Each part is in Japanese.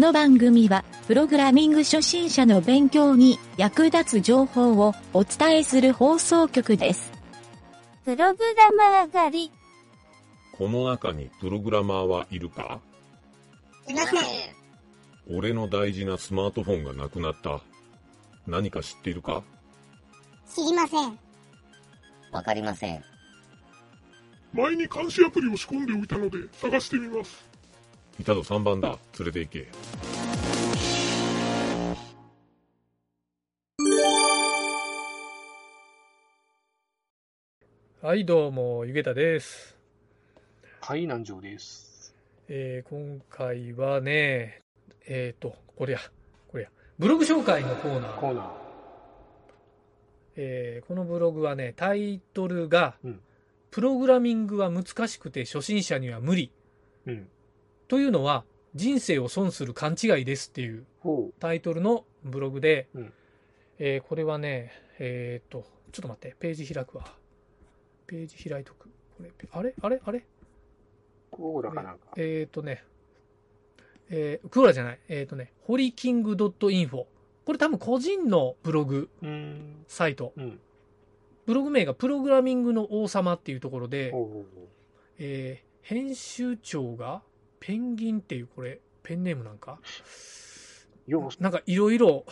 の番組は、プログラミング初心者の勉強に役立つ情報をお伝えする放送局です。プログラマー狩り。この中にプログラマーはいるか？いません。俺の大事なスマートフォンがなくなった。何か知っているか？知りません。わかりません。前に監視アプリを仕込んでおいたので探してみます。いたぞ3番だ。連れて行け。はい、どうも、ゆげたです。はい、南條です。えー今回はね、えっ、と、これや、これや、ブログ紹介のコーナー。コーナー。えーこのブログはね、タイトルが、うんプログラミングは難しくて初心者には無理。うん。というのは、人生を損する勘違いですっていうほタイトルのブログで、うんえーこれはね、えっ、と、ちょっと待って、ページ開くわ。ページ開いとく。これ、あれあれあれ？う。コーラかなんか。えっ、とね、えークーラーじゃない。えっ、とね、ホリキング .info。これ多分個人のブログ。サイト。うん。ブログ名がプログラミングの王様っていうところで、ほうほうほえー編集長がペンギンっていうこれ、ペンネームなんか？う。よなんかいろいろ、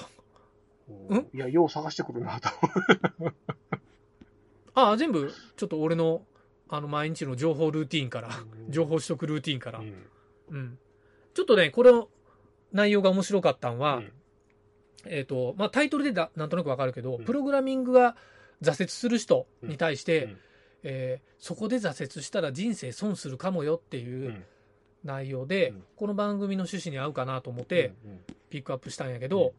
う、ん？いや、よう探してくるなと。あ あ、全部ちょっと俺のあの毎日の情報ルーティンから、うん情報取得ルーティンからう、ん。うん。ちょっとね、これの内容が面白かったんは、うんえっ、と、まあ、タイトルでだなんとなくわかるけど、うんプログラミングが挫折する人に対して、うんえーそこで挫折したら人生損するかもよってう。いうん内容で、うん。この番組の趣旨に合うかなと思ってうん、ピックアップしたんやけど、うん。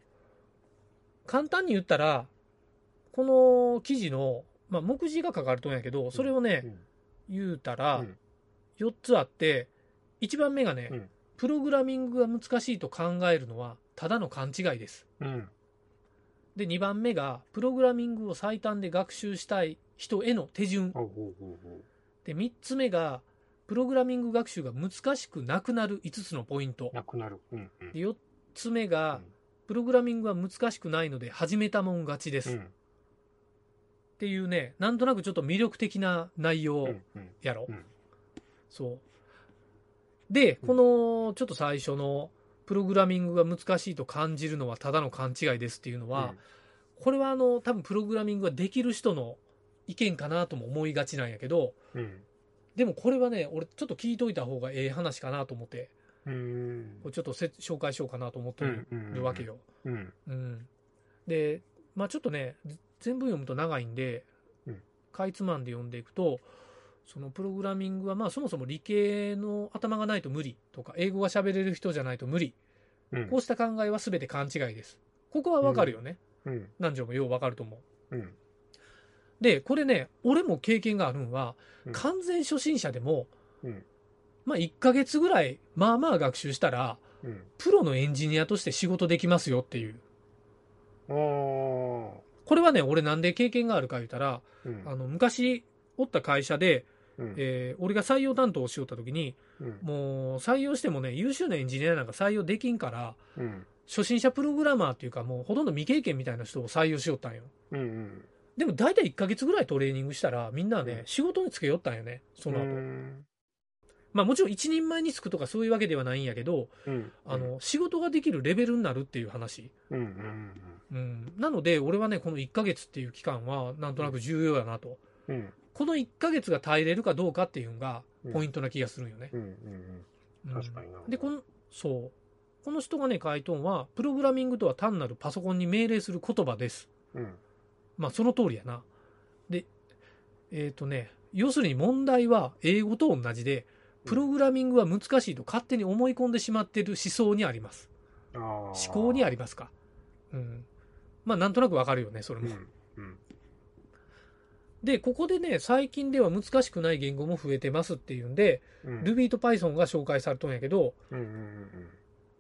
簡単に言ったら、この記事の、まあ、目次が書かれとんやけど、それをね、うん。言うたらうん、4つあって、1番目がね、うん。プログラミングが難しいと考えるのはただの勘違いです。うん。で、2番目が、プログラミングを最短で学習したい人への手順。で、3つ目が、プログラミング学習が難しくなくなる5つのポイントう。。なくなる。うん。うんで、4つ目が、プログラミングは難しくないので始めたもん勝ちです。っうん。ていうね、なんとなくちょっと魅力的な内容うん。うん。やろ。うんそう。で、このちょっと最初の、プログラミングが難しいと感じるのはただの勘違いですっていうのは、これはあの、多分プログラミングができる人の意見かなとも思いがちなんやけど、うん。でもこれはね、俺ちょっと聞いといた方がええ話かなと思って、うん。ちょっとせ紹介しようかなと思ってうん。るわけよ。うん。うん。で、まあちょっとね、全部読むと長いんでうん、かいつまんで読んでいくと、そのプログラミングはまあそもそも理系の頭がないと無理とか、英語が喋れる人じゃないと無理。うん。こうした考えは全て勘違いです。ここはわかるよね。うん。何条もようわかると思う。うん。で、これね、俺も経験があるんは、うん完全初心者でも、うんまあ1ヶ月ぐらい、まあまあ学習したら、うん。プロのエンジニアとして仕事できますよっていう。あーこれはね、俺なんで経験があるか言ったら、うん。あの、昔、おった会社で、うん。えー俺が採用担当をしよった時に、うん。もう採用してもね、優秀なエンジニアなんか採用できんから、うん。初心者プログラマーっていうか、もうほとんど未経験みたいな人を採用しよったんよ。うん。うん。でも大体1ヶ月ぐらいトレーニングしたら、みんなね、うん仕事に就けよったんよね、その後。うん。まあもちろん一人前に就くとかそういうわけではないんやけど、うん。あの、仕事ができるレベルになるっていう話。うん。うん。うん。なので、俺はね、この1ヶ月っていう期間は、なんとなく重要やなと。うん。この1ヶ月が耐えれるかどうかっていうのが、ポイントな気がするんよね。確かになで、この、そう。この人がね、書いとんは、プログラミングとは単なるパソコンに命令する言葉です。うん。まあ、その通りやな。で、えっ、とね、要するに問題は英語と同じで、プログラミングは難しいと勝手に思い込んでしまっている思想にあります。思思考にありますか。うん。まあ、なんとなくわかるよね、それも。うん。うん。で、ここでね、最近では難しくない言語も増えてますっていうんで、うん。Ruby と Python が紹介されとんやけど、うん。うん。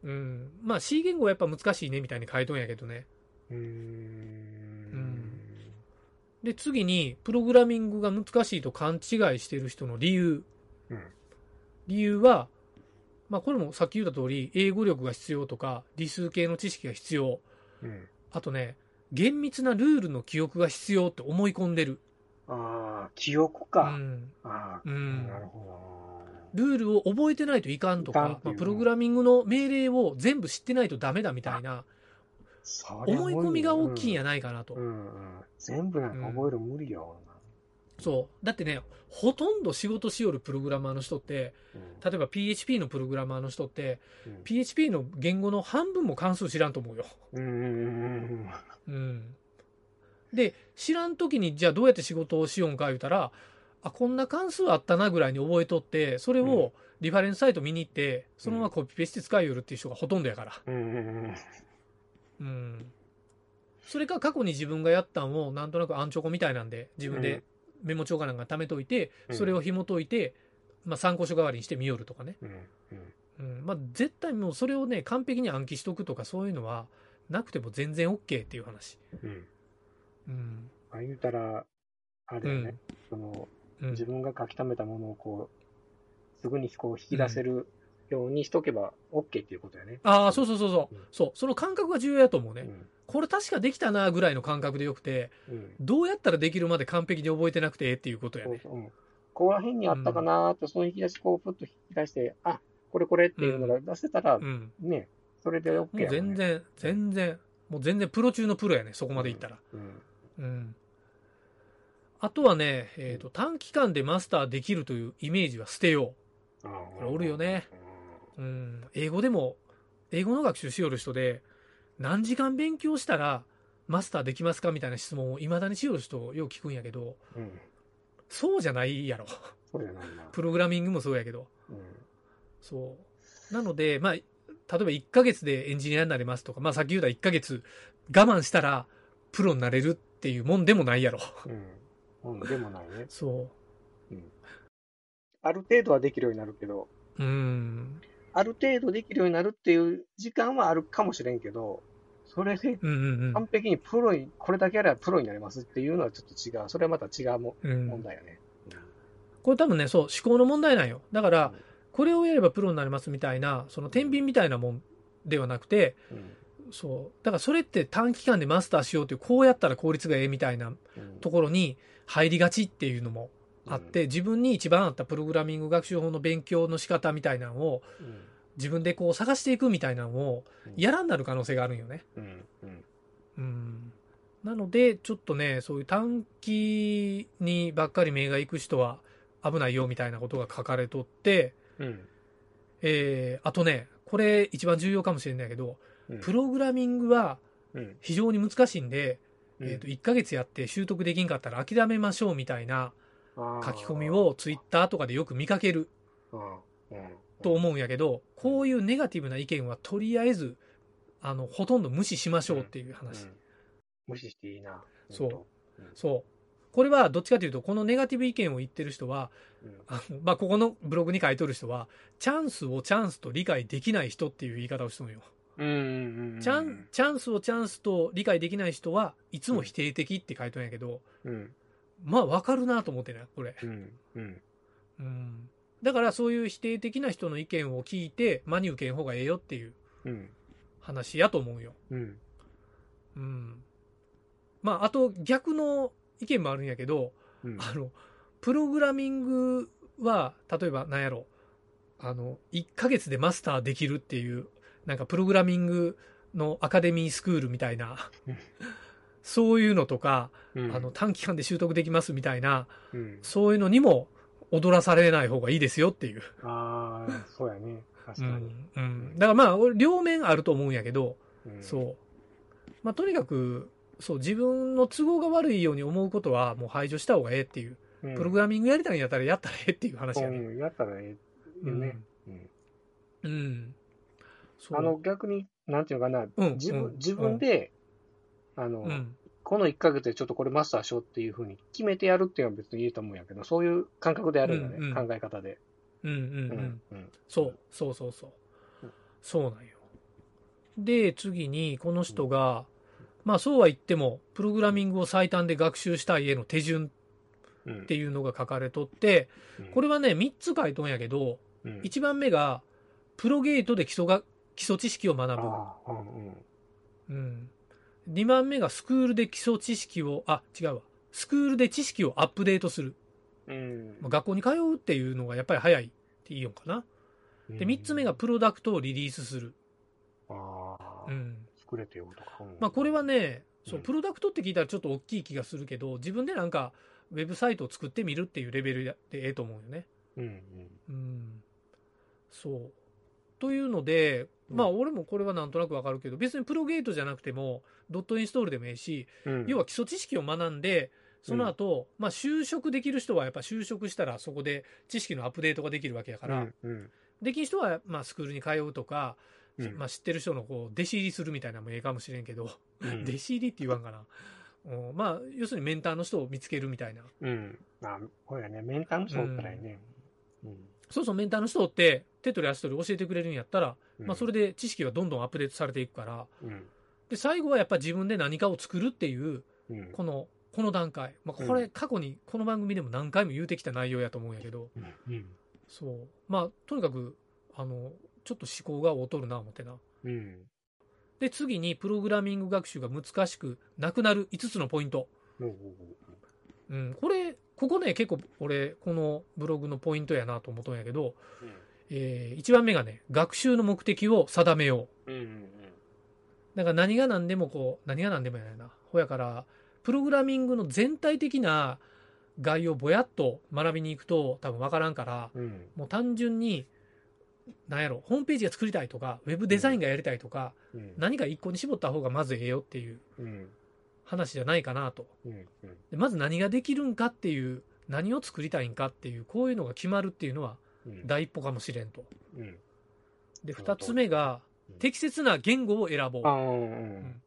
うん。まあ C 言語はやっぱ難しいねみたいに書いとんやけどね。うん。で、次に、プログラミングが難しいと勘違いしている人の理由。うん。理由は、まあこれもさっき言った通り、英語力が必要とか、理数系の知識が必要。うん。あとね、厳密なルールの記憶が必要って思い込んでる。ああ、記憶うか。ん。ああ、うんなるほルールを覚えてないといかんとかまあ、プログラミングの命令を全部知ってないとダメだみたいな思い込みが大きいんやなないかなと。うんうん。全部なんか覚えるの無理よ。そう。だってね、ほとんど仕事しよるプログラマーの人って、うん例えば PHP のプログラマーの人って、うん PHP の言語の半分も関数知らんと思うよ。うんうんうんうん。で、知らん時にじゃあどうやって仕事をしようんか言うたら、あ、こんな関数あったなぐらいに覚えとって、それをリファレンスサイト見に行って、そのままコピペして使いよるっていう人がほとんどやから。うんうんうんうん。それか過去に自分がやったんをなんとなくアンチョコみたいなんで自分でメモ帳かなんか貯めといて、うんそれを紐解いて、まあ、参考書代わりにしてみよるとかね。うんうんうん。まあ、絶対もうそれをね、完璧に暗記しとくとかそういうのはなくても全然 OK っていう話。うん。うん。ああ言うたら、あれよね、その、うん。自分が書き溜めたものをこう、すぐにこう引き出せるようにしとけば OK っていうことやね。ああ、そうそうそうそう。うんそう。その感覚が重要やと思うね。うん。これ確かできたなぐらいの感覚でよくて、うん。どうやったらできるまで完璧に覚えてなくてええっていうことやね。そうそう。うん。ここら辺にあったかなーって、その引き出しこう、ふっと引き出して、あ、これこれっていうのが出せたら、うん。ね、それで OK やねもう全。然、全然、もう全然プロ中のプロやね、そこまでいったら。うん。うん。あとはね、えっ、と、短期間でマスターできるというイメージは捨てよああこれおるよね。う。うん。英語でも、英語の学習しよる人で、何時間勉強したらマスターできますかみたいな質問を未だにしよる人よう聞くんやけど、うん。そうじゃないやろ。プログラミングもそうやけど。うん。そう。なので、まあ、例えば1ヶ月でエンジニアになれますとか、まあさっき言った1ヶ月我慢したらプロになれるっていうもんでもないやろ。うん。うん、でもないね。そある程度はできるようになるけど、う。うん。ある程度できるようになるっていう時間はあるかもしれんけど、それで完璧にプロに、これだけやればプロになれますっていうのはちょっと違う。それはまた違うもうん。うん。問題よね。これ多分ね、そう、思考の問題なんよ。だからうん、これをやればプロになりますみたいな、その天秤みたいなもんではなくて、うん。そう。だからそれって短期間でマスターしようという、こうやったら効率がええみたいなうんところに入りがちっていうのもあって、自分に一番合ったプログラミング学習法の勉強の仕方みたいなのをうん。自分でこう探していくみたいなのをやらんなる可能性があるんよね。うん。うん。うん。なので、ちょっとね、そういう短期にばっかり目が行く人は危ないよみたいなことが書かれとって、うん。えー、あとね、これ一番重要かもしれないけど、うんプログラミングはうん。非常に難しいんで、うんえっ、と、1ヶ月やって習得できんかったら諦めましょうみたいなあー書き込みをツイッターとかでよく見かけるうんうんと思うんやけど、こういうネガティブな意見はとりあえず、あの、ほとんど無視しましょうっていう話。うん無視していいな。そう本そう。これはどっちかというと、このネガティブ意見を言ってる人は、あのまあ、ここのブログに書いとる人は、チャンスをチャンスと理解できない人っていう言い方をしてるのよ。うんうんうん。チャンスをチャンスと理解できない人はいつも否定的って書いとんやけど、うん。まあわかるなと思ってね、これ。うん。うん。うん。だからそういう否定的な人の意見を聞いて、真に受けん方がええよっていううん。話やと思うよ。うん。うん。まあ、あと逆の意見もあるんやけど、うん。あの、プログラミングは、例えば何やろ、あの、1ヶ月でマスターできるっていう、なんかプログラミングのアカデミースクールみたいなうん、そういうのとか、うんあの、短期間で習得できますみたいな、うん。そういうのにも踊らされない方がいいですよっていう。ああ、そうやね。確かに。うん。うん。だからまあ、俺両面あると思うんやけど、うんそう。まあ、とにかく、そう、自分の都合が悪いように思うことはもう排除した方がええっていう。うんプログラミングやりたいんやったらやったらええっていう話やね。うん、やったらええよね。うんうん。あの、逆に、なんていうのかな、うん自分、うん自分で、あの、うん。この1ヶ月でちょっとこれマスターしようっていうふうに決めてやるっていうのは別にいいと思うんやけど、そういう感覚でやるんだね、うんうん考え方で。うんうんう。うんん。うん。そう、そうそうそううん。そうなんよ。で、次に、この人が、まあそうは言っても、プログラミングを最短で学習したいへの手順うん。っていうのが書かれとって、これはね、3つ書いとんやけど、うん、1番目が、プロゲートで基礎が、基礎知識を学ぶ。ああ、うんうん。うん。2番目がスクールで基礎知識を、あ、違うわ。スクールで知識をアップデートする。うんまあ学校に通うっていうのがやっぱり早いっていいのかな。で、3つ目がプロダクトをリリースする。ああ、うん。作れてよとか。うんまあこれはね、そうう、んプロダクトって聞いたらちょっと大きい気がするけど、自分でなんか、ウェブサイトを作ってみるっていうレベルでええと思うよね。うんうん。うん。そう。というので、まあ俺もこれはなんとなくわかるけど、別にプロゲートじゃなくても、ドットインストールでもいいし、うん要は基礎知識を学んで、その後、まあ就職できる人はやっぱ就職したらそこで知識のアップデートができるわけやから、できる人はまあスクールに通うとか、うんまあ知ってる人のこう弟子入りするみたいなのもええかもしれんけど、うん 弟子入りって言わんかな。うんまあ、要するにメンターの人を見つけるみたいな。うん。まあ、これはね、メンターの人おったらいいね。うん。そうそう、メンターの人って手取り足取り教えてくれるんやったら、うんまあそれで知識がどんどんアップデートされていくから、うん。で、最後はやっぱ自分で何かを作るっていう、うん。この、この段階。まあこれ過去にこの番組でも何回も言うてきた内容やと思うんやけど、うん。そう。まあ、とにかく、あの、ちょっと思考が劣るな、思ってな。うん。で、次に、プログラミング学習が難しくなくなる5つのポイント。うん、これ、ここね、結構俺、このブログのポイントやなと思ったんやけど、え1番目がね、学習の目的を定めよう。うん。うん。だから何が何でもこう、何が何でもやないな。ほやから、プログラミングの全体的な概要をぼやっと学びに行くと多分わからんから、うん。もう単純に、なんやろ、ホームページが作りたいとか、ウェブデザインがやりたいとか、うん。何か一個に絞った方がまずええよっていううん。話じゃないかなと。うん。でまず何ができるんかっていう、何を作りたいんかっていう、こういうのが決まるっていうのはうん。第一歩かもしれんと。うん。で、二つ目がうん、適切な言語を選ぼううん。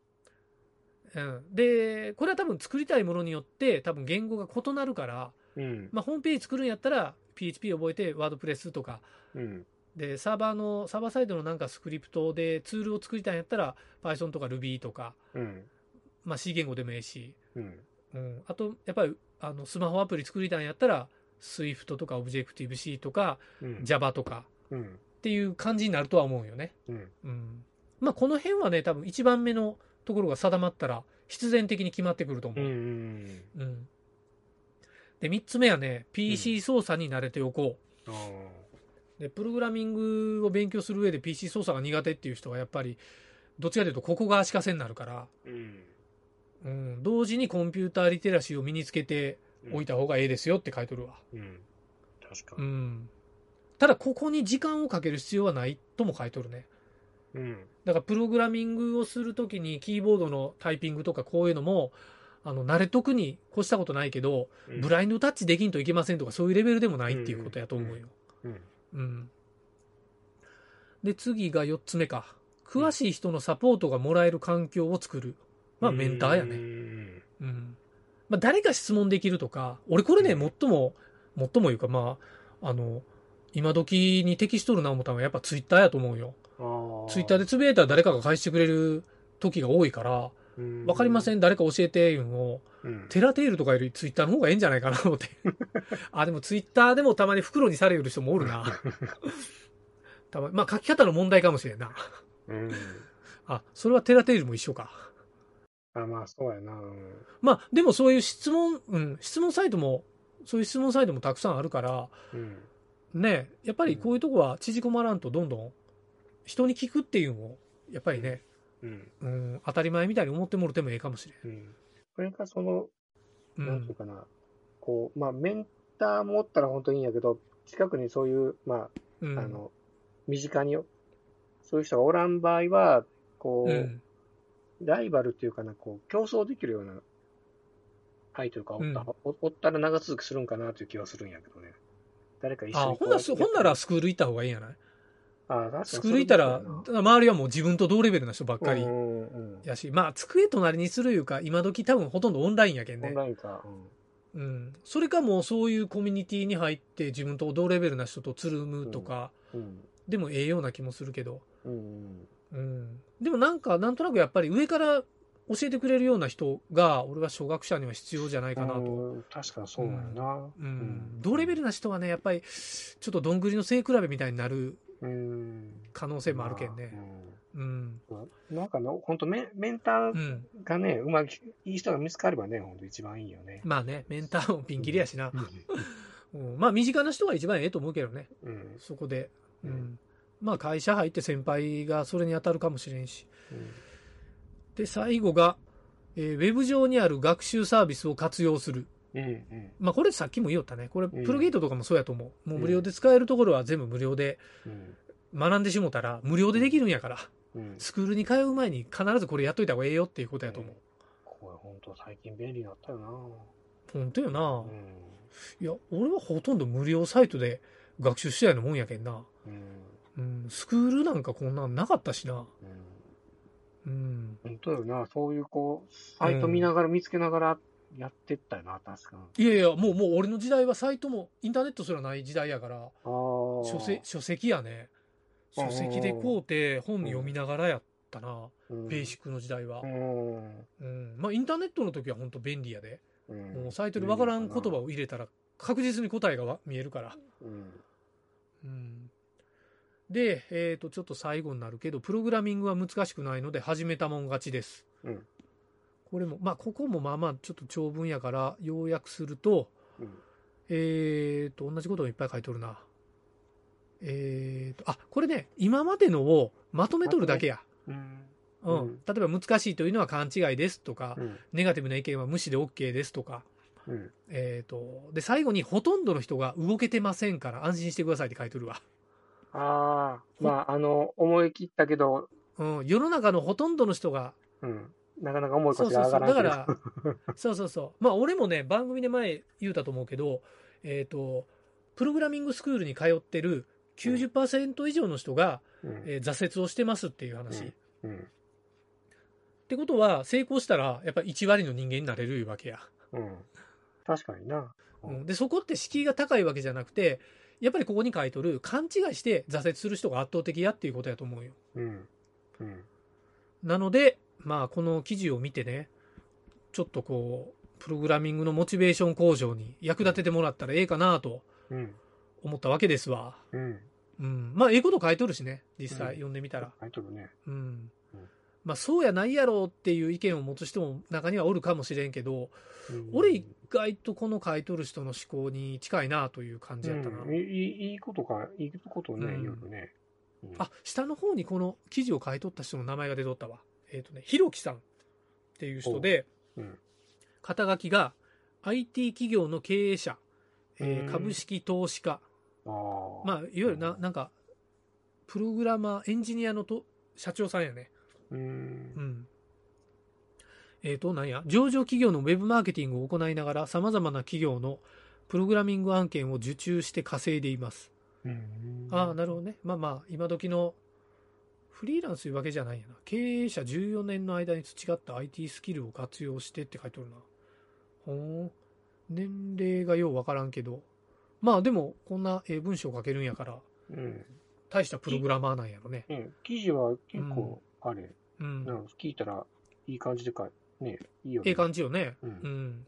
うん、で、これは多分作りたいものによって、多分言語が異なるから、うん。まあ、ホームページ作るんやったら、PHP 覚えて、ワードプレスとか、うん。で、サーバーの、サーバーサイドのなんかスクリプトでツールを作りたいんやったら、Python とか Ruby とか、うん。まあ、C 言語でもいいし、うん。うん、あと、やっぱり、あの、スマホアプリ作りたいんやったら、Swift とか Objective-C とか、うん。Java とかうん。っていう感じになるとは思うよね。うん。うん。まあ、この辺はね、多分1番目のところが定まったら、必然的に決まってくると思うん。う。うん。うん。で、3つ目はね、PC 操作に慣れておこ。う。で、プログラミングを勉強する上で PC 操作が苦手っていう人はやっぱり、どっちかというとここが足かせになるから、うん。うん、同時にコンピューターリテラシーを身につけておいた方がええですよって書いてるわ。うん。確かうに。ん。ただ、ここに時間をかける必要はないとも書いてるね。うん。だから、プログラミングをするときに、キーボードのタイピングとかこういうのも、あの、慣れとくに越したことないけど、ブラインドタッチできんといけませんとか、そういうレベルでもないっていうことやと思うよ。うん。うん。で、次が4つ目か。詳しい人のサポートがもらえる環境を作る。まあ、メンターやうね。ん。うん。まあ、誰か質問できるとか、俺これね、うん最も、最も言うか、まあ、あの、今時に適しとるな思ったのはやっぱツイッターやと思うよ。ツイッターでつぶやいたら誰かが返してくれる時が多いから、うん、わかりません、誰か教えて、いうのを、うん。テラテールとかよりツイッターの方がええんじゃないかな、思って。あ、でもツイッターでもたまに袋にされる人もおるな。たままあ書き方の問題かもしれんな。うん。あ、それはテラテールも一緒か。あ、まあ、そうやな。うんまあ、でもそういう質問、うん、質問サイトも、そういう質問サイトもたくさんあるから、うん。ね、やっぱりこういうとこは縮こまらんとどんどん人に聞くっていうのも、やっぱりね、うん。うん、当たり前みたいに思ってもろてもええかもしれん。うん。これがその、うん。なんていうかな、こう、まあ、メンター持ったら本当にいいんやけど、近くにそういう、まうん。あ、あの、身近に、そういう人がおらん場合は、こう、うん。ライバルっていうかな、こう、競争できるような相手とかおった,、おおったら長続きするんかなという気はするんやけどね。誰か一緒あ、にほんなら、ほんならスクール行った方がいいんやない？あ確かにスクール行ったら、周りはもう自分と同レベルな人ばっかりうんうんうんやし、まあ、机隣にするいうか、今時多分ほとんどオンラインやけんオンね。ラインか。うん。それかもうそういうコミュニティに入って自分と同レベルな人とつるむとか、うん。でもええような気もするけど。うん。うん。うん。でもなんか、なんとなくやっぱり上から教えてくれるような人が、俺は小学者には必要じゃないかなと。うん確かにそうなんやな。うん。同レベルな人はね、やっぱり、ちょっとどんぐりの背比べみたいになるうん。可能性もあるけんね。うん。うん。なんかの、本当メンメンターうん。がね、うまく、いい人が見つかればね、本当一番いいよね。まあね、メンターもピンキリやしな。ううん、まあ身近な人が一番ええと思うけどね。ん。うん。そこで。ううんん。まあ会社入って先輩がそれに当たるかもしれんし。で、最後が、えーウェブ上にある学習サービスを活用する。うん。うん。まあこれさっきも言おったね。これ、んプロゲートとかもそうやと思う。もう無料で使えるところは全部無料でうん。学んでしもたら無料でできるんやから、うん。スクールに通う前に必ずこれやっといた方がええよっていうことやと思う。これ本当最近便利になったよな。本当よな。うん。いや、俺はほとんど無料サイトで学習したようなもんやけんな。うん。うん、スクールなんかこんなんなかったしな。うん。うん。本当よな。そういうこう、サイト見ながら、見つけながらやってったよな、確かに。いやいや、もう、もう俺の時代はサイトも、インターネットすらない時代やから。書籍、書籍やね。書籍で買うて本読みながらやったな。うんベーシックの時代はう。ん。うん。まあ、インターネットの時は本当便利やで。うんもうサイトでわからん言葉を入れたら確実に答えがわ見えるから。うん。うん。で、えっ、と、ちょっと最後になるけど、プログラミングは難しくないので始めたもん勝ちです。うんこれも、まあ、ここもまあまあ、ちょっと長文やから、要約すると、うんえっ、と、同じことをいっぱい書いとるな。えっ、と、あ、これね、今までのをまとめとるだけや。うん。うん。うん例えば、難しいというのは勘違いですとか、うん。ネガティブな意見は無視で OK ですとか、うん。えっ、と、で、最後にほとんどの人が動けてませんから安心してくださいって書いてるわ。ああ、まあ、あの、思い切ったけど、うん、世の中のほとんどの人が、うん。なかなか重いそうそうそう。腰が上がらんだけど。から、そうそうそう。まあ、俺もね、番組で前言うたと思うけど、えっ、と、プログラミングスクールに通ってる90%以上の人が、うん。えー挫折をしてますっていう話。っうん。てことは、成功したら、やっぱり1割の人間になれるわけや。うん。確かにな。うん、で、そこって敷居が高いわけじゃなくて、やっぱりここに書いとる、勘違いして挫折する人が圧倒的やっていうことやと思うよ。うん。うん。なので、まあ、この記事を見てね、ちょっとこう、プログラミングのモチベーション向上に役立ててもらったらええかなとうん。思ったわけですわ。うん。うん。まあ、ええこと書いとるしね、実際うん読んでみたら。書いとるね。うんうん。まあ、そうやないやろうっていう意見を持つ人も中にはおるかもしれんけど、うん俺意外とこの書いとる人の思考に近いなという感じやったな。うんいいいいことか、いいことね、うん言うとね。うんあ、下の方にこの記事を書いとった人の名前が出とったわ。えっ、とね、ひろきさんっていう人で、うん。肩書きが IT 企業の経営者、えーうん株式投資家。まあ、いわゆるな、なんか、プログラマー、エンジニアのと社長さんやね。う。うんん。えっ、と、なんや、上場企業のウェブマーケティングを行いながら、様々な企業のプログラミング案件を受注して稼いでいます。うん。ああ、なるほどね。まあまあ、今時のフリーランスいうわけじゃないんやな。経営者14年の間に培った IT スキルを活用してって書いてあるな。ほーん。年齢がようわからんけど。まあでも、こんなええ文章書けるんやから、うん。大したプログラマーなんやろね。うん。記事は結構、あれ、うん。なんか聞いたら、いい感じでかい、ね、いいよね。ええ感じよね。ううんん。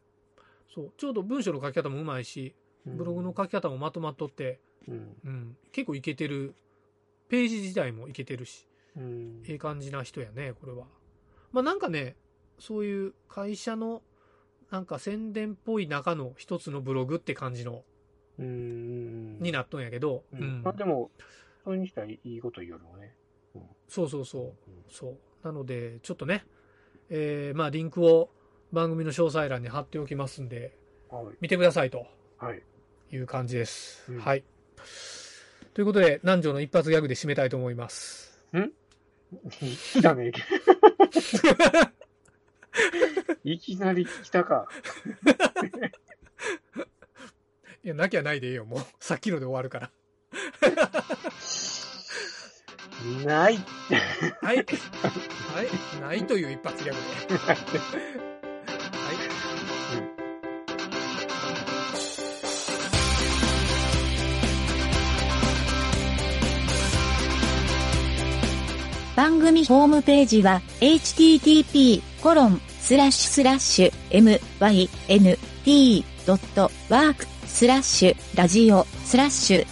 そう。ちょうど文章の書き方もうまいし、うんブログの書き方もまとまっとって、うん。うん。結構いけてる。ページ自体もいけてるし。うん。ええ感じな人やね、これは。まあなんかね、そういう会社のなんか宣伝っぽい中の一つのブログって感じのうん。になっとんやけど、ううんん。まあでも、それにしてはいいこと言うよね。そうそうそう、そう。なので、ちょっとね、えーまあリンクを番組の詳細欄に貼っておきますんで、うん。はい。見てくださいとはい。いう感じです。うんはい。ということで、南條の一発ギャグで締めたいと思います。来たね。いきなり来たか。いや、なきゃないでええよ、もう。さっきので終わるから。ない。はい。はい。ないという一発ギャグで。はい。番組ホームページは http://myn.t.work スラッシュラジオスラッシュ